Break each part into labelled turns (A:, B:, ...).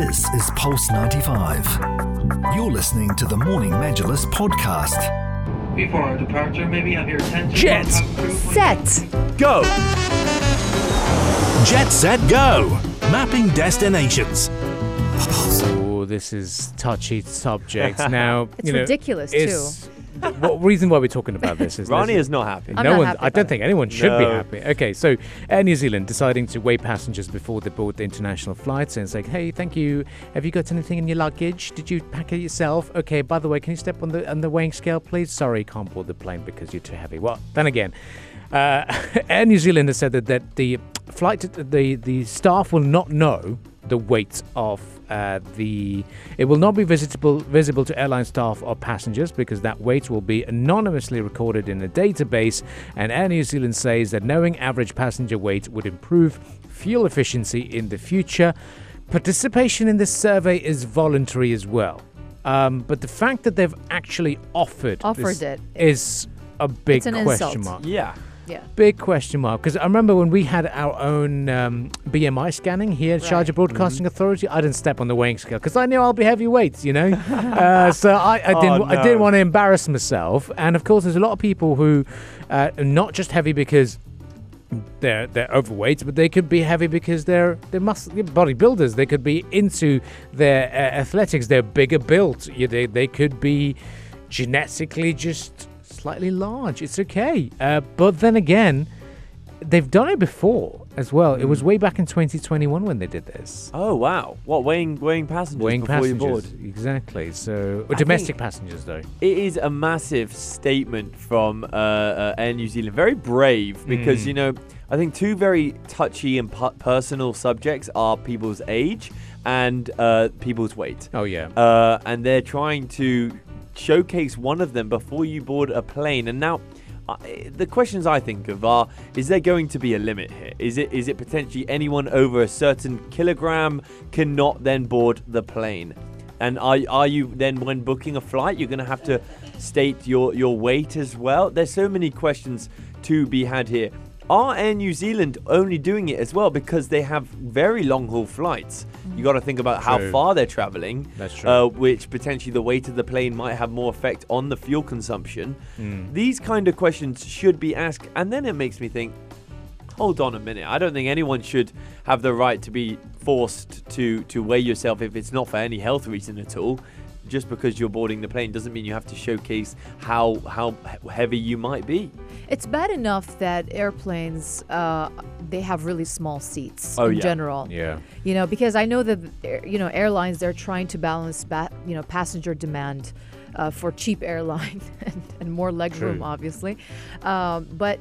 A: This is Pulse 95. You're listening to the Morning Majlis podcast.
B: Before our departure, maybe have your attention.
C: Jets.
B: Have.
D: Set.
C: Go! Jet Set Go! Mapping destinations.
D: Oh, this is touchy subject. Now,
E: It's
D: you know,
E: ridiculous,
D: it's- What reason why we're talking about this is
F: Ronnie is not happy.
E: I'm
D: no
E: not
D: one.
E: happy
D: I don't
E: about
D: think anyone should be
F: No.
D: happy. Okay, so Air New Zealand deciding to weigh passengers before they board the international flights and saying, "Hey, thank you. Have you got anything in your luggage? Did you pack it yourself? Okay. By the way, can you step on the on the weighing scale, please? Sorry, can't board the plane because you're too heavy." Well, then again, uh, Air New Zealand has said that, that the flight the the staff will not know the weight of uh, the it will not be visible visible to airline staff or passengers because that weight will be anonymously recorded in a database and Air New Zealand says that knowing average passenger weight would improve fuel efficiency in the future participation in this survey is voluntary as well um, but the fact that they've actually offered
E: Offered
D: this
E: it.
D: is a big question
E: insult.
D: mark
F: Yeah.
E: Yeah.
D: big question mark because I remember when we had our own um, BMI scanning here at
E: Right.
D: Sharjah Broadcasting Authority, I didn't step on the weighing scale because I knew I'll be heavyweight, you know. uh, so I, I didn't
F: Oh,
D: I didn't want to embarrass myself, and of course, there's a lot of people who uh, are not just heavy because they're they're overweight, but they could be heavy because they're they're muscle bodybuilders. They could be into their uh, athletics. They're bigger built. You, they they could be genetically just slightly large. It's okay. Uh, but then again, they've done it before as well. It was way back in 2021 when they did this.
F: Oh wow. What weighing weighing passengers
D: Weighing
F: before
D: passengers,
F: you board?
D: exactly. So
F: I
D: domestic
F: think-
D: passengers though.
F: It is a massive statement from uh, uh, Air New Zealand. Very brave because
D: Mm.
F: you know I think two very touchy and pu- personal subjects are people's age and uh, people's weight.
D: Oh yeah.
F: uh, and they're trying to showcase one of them before you board a plane. And now, uh, the questions I think of are: Is there going to be a limit here? Is it is it potentially anyone over a certain kilogram cannot then board the plane? And are, are you then, when booking a flight, you're going to have to state your, your weight as well? There's so many questions to be had here. Are Air New Zealand only doing it as well because they have very long haul flights? You got to think about how
D: True.
F: far they're traveling
D: That's true.
F: uh, which potentially the weight of the plane might have more effect on the fuel consumption.
D: Hmm.
F: These kind of questions should be asked, and then it makes me think. Hold on a minute. I don't think anyone should have the right to be forced to to weigh yourself if it's not for any health reason at all. Just because you're boarding the plane doesn't mean you have to showcase how how heavy you might be.
E: It's bad enough that airplanes uh, they have really small seats
F: Oh,
E: in
F: yeah.
E: general.
D: yeah.
E: You know, because I know that you know airlines they're trying to balance ba- you know passenger demand uh, for cheap airline and, and more legroom,
D: True.
E: obviously. Um, but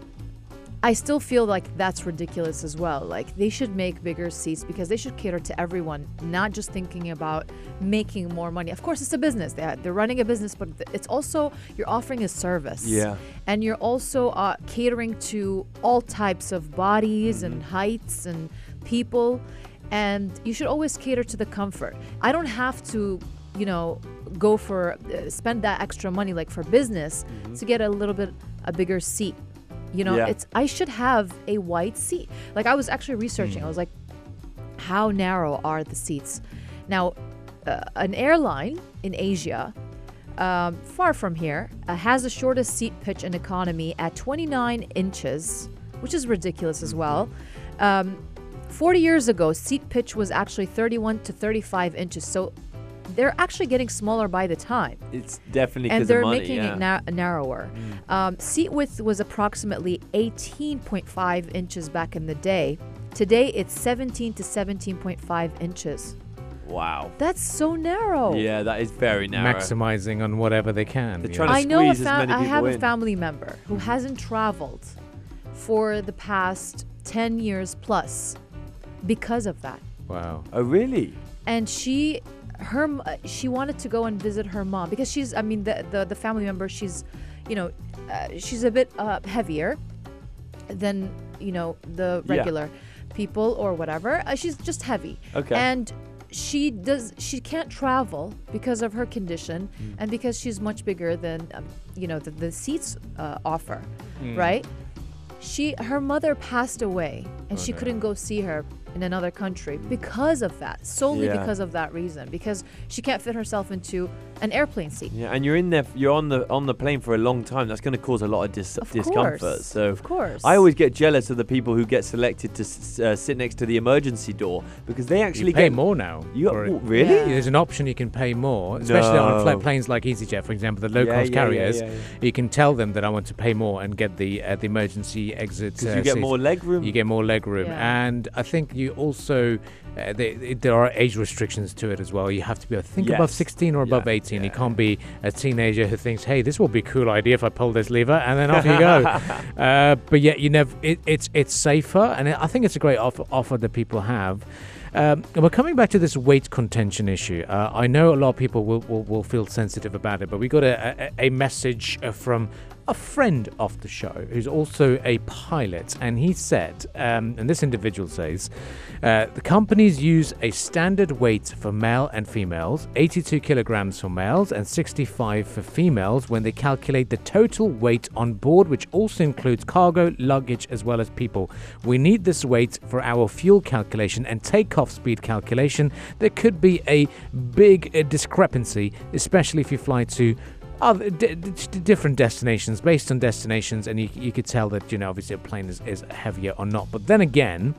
E: I still feel like that's ridiculous as well. Like they should make bigger seats because they should cater to everyone, not just thinking about making more money. Of course, it's a business. They're, they're running a business, but it's also you're offering a service.
F: Yeah.
E: And you're also uh, catering to all types of bodies and heights and people. And you should always cater to the comfort. I don't have to, you know, go for, uh, spend that extra money like for business to get a little bit a bigger seat. You know,
F: Yeah.
E: it's I should have a wide seat. Like I was actually researching. I was like, how narrow are the seats? Now, uh, an airline in Asia, um, far from here, uh, has the shortest seat pitch in economy at 29 inches, which is ridiculous as well. Um, 40 years ago, seat pitch was actually 31 to 35 inches. So they're actually getting smaller by the time
F: It's definitely
E: and they're
F: of money.
E: making
F: yeah.
E: it na- narrower. Um, seat width was approximately 18.5 inches back in the day. Today, it's 17 to 17.5 inches.
F: wow.
E: That's so narrow.
F: Yeah, that is very narrow.
D: Maximizing on whatever they can.
F: They're
D: you
F: trying
D: know.
F: to
E: I know a
F: squeeze as many
E: I have
F: people
E: a family member who hasn't traveled for the past 10 years plus because of that.
D: Wow.
F: Oh really?
E: and she her she wanted to go and visit her mom because she's i mean the the, the family member she's you know uh, she's a bit uh, heavier than you know the
F: Yeah.
E: regular people or whatever uh, she's just heavy
F: Okay.
E: and she does she can't travel because of her condition
F: Hmm.
E: and because she's much bigger than um, you know the, the seats uh, offer
F: Hmm.
E: right she her mother passed away and
F: Oh,
E: she couldn't go see her in another country because of that, solely
F: Yeah.
E: because of that reason, because she can't fit herself into an airplane seat.
F: Yeah, and you're in there. You're on the on the plane for a long time. That's going to cause a lot of dis-
E: Of
F: discomfort.
E: course,
F: So
E: of course.
F: I always get jealous of the people who get selected to s- uh, sit next to the emergency door because they actually
D: you pay
F: get
D: more now.
F: You
D: for it.
F: oh, really?
E: Yeah.
D: There's an option you can pay more, especially on flight planes like EasyJet, for example, the low cost
F: yeah, yeah,
D: carriers.
F: yeah, yeah.
D: You can tell them that I want to pay more and get the uh, the emergency exit.
F: Because
D: uh,
F: you get
D: seats.
F: more leg room.
D: You get more leg room,
E: Yeah.
D: and I think you also uh, they, it- there are age restrictions to it as well. You have to be, I think, above 16 or above
F: Yeah,
D: 18. You
F: yeah.
D: can't be a teenager who thinks, "Hey, this will be a cool idea if I pull this lever," and then off you go. uh, but yet, you never. It, it's it's safer, and I think it's a great offer, offer that people have. Um, we're coming back to this weight contention issue. Uh, I know a lot of people will, will, will feel sensitive about it, but we got a, a, a message uh, from a friend of the show who's also a pilot, and he said, um, and this individual says, uh, the companies use a standard weight for male and females, 82 kilograms for males and 65 for females, when they calculate the total weight on board, which also includes cargo, luggage, as well as people. We need this weight for our fuel calculation and takeoff speed calculation. There could be a big uh, discrepancy, especially if you fly to other d- d- d- different destinations based on destinations and you, you could tell that you know obviously a plane is, is heavier or not but then again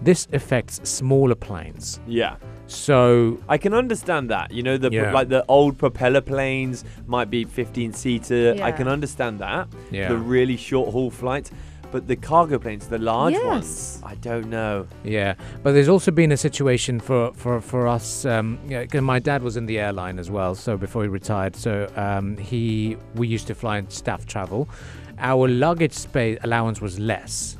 D: this affects smaller planes
F: yeah.
D: so
F: I can understand that. You know, the
D: Yeah.
F: like the old propeller planes might be 15 seater. I can understand that.
D: Yeah.
F: The really short haul flights, but the cargo planes, the large
E: Yes.
F: ones, I don't know.
D: yeah but there's also been a situation for for for us um yeah, 'cause my dad was in the airline as well so before he retired so um he we used to fly in staff travel our luggage space allowance was less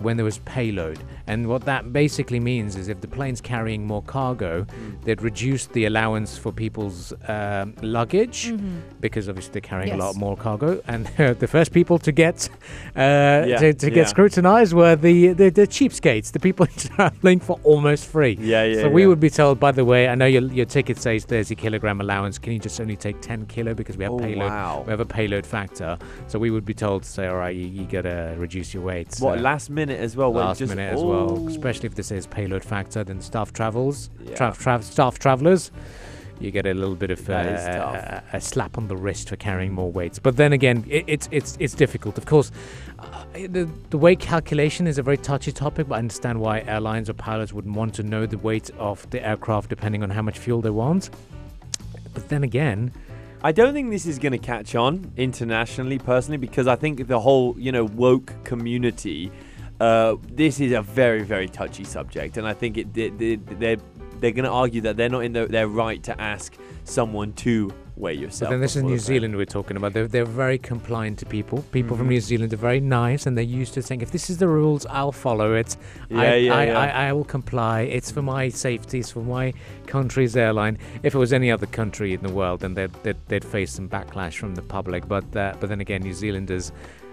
D: when there was payload. And what that basically means is if the plane's carrying more cargo, they'd reduce the allowance for people's um, luggage because obviously they're carrying a lot more cargo. And the first people to get uh,
F: Yeah,
D: to, to
F: yeah.
D: get scrutinized were the, the the cheapskates, the people traveling for almost free.
F: Yeah, yeah.
D: So we would be told, by the way, I know your, your ticket says 30 kilogram allowance. Can you just only take 10 kilo because we have
F: Oh,
D: payload?
F: wow.
D: We have a payload factor. So we would be told to say, all right, you, you gotta reduce your weight.
F: What
D: So-
F: last minute as well?
D: last
F: just,
D: minute as well,
F: oh.
D: especially if this is payload factor. Then staff travels,
F: Yeah.
D: tra- tra- staff travelers, you get a little bit of uh,
F: That is tough.
D: a, a slap on the wrist for carrying more weights. But then again, it, it's it's it's difficult. Of course, uh, the the weight calculation is a very touchy topic, but I understand why airlines or pilots would want to know the weight of the aircraft depending on how much fuel they want. But then again,
F: I don't think this is going to catch on internationally, personally, because I think the whole, you know, woke community, uh, this is a very, very touchy subject, and I think it, they, they, they're they're going to argue that they're not in the, their right to ask someone to weigh
D: But
F: yourself.
D: then this is New. Zealand we're talking about. They're, they're very compliant to people. People from
F: Mhm.
D: New Zealand are very nice and they're used to saying, if this is the rules, I'll follow it. I,
F: Yeah, yeah,
D: I,
F: yeah.
D: I, I will comply. It's for my safety. It's for my country's airline. If it was any other country in the world, then they'd, they'd, they'd face some backlash from the public. But uh, but then again, New Zealanders,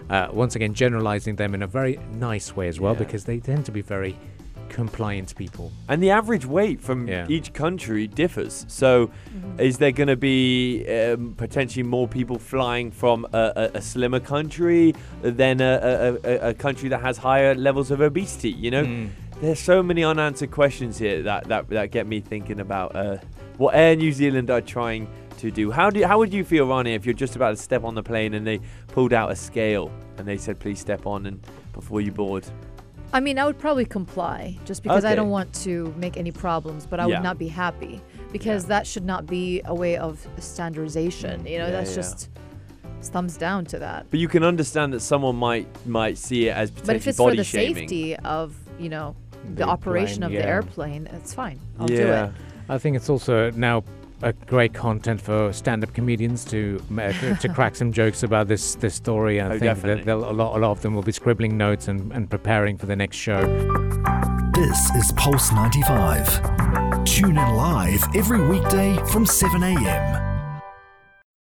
D: uh, once again, generalizing them in a very nice way as well
F: Yeah.
D: because they tend to be very compliant people.
F: And the average weight from
D: Yeah.
F: each country differs. So, is there going to be um, potentially more people flying from a, a, a slimmer country than a, a, a, a country that has higher levels of obesity? You know,
D: Mm.
F: there's so many unanswered questions here that, that, that get me thinking about uh, what Air New Zealand are trying to do. How do how would you feel, Ronnie, if you're just about to step on the plane and they pulled out a scale and they said, "Please step on," and before you board?
E: I mean, I would probably comply just because I don't want to make any problems, but I
F: Yeah.
E: would not be happy because that should not be a way of standardization. You know,
F: Yeah,
E: that's
F: yeah.
E: just it's thumbs down to that.
F: But you can understand that someone might might see it as potentially But
E: if it's for the
F: shaming.
E: safety of, you know, the,
D: The
E: operation
D: plane,
E: of the airplane, it's fine. I'll do
F: yeah.
E: it.
D: I think it's also now a great content for stand-up comedians to ma- to crack some jokes about this this story. And I
F: Oh,
D: think that a lot, a lot of them will be scribbling notes and, and preparing for the next show.
A: This is Pulse 95. Tune in live every weekday from 7 a.m.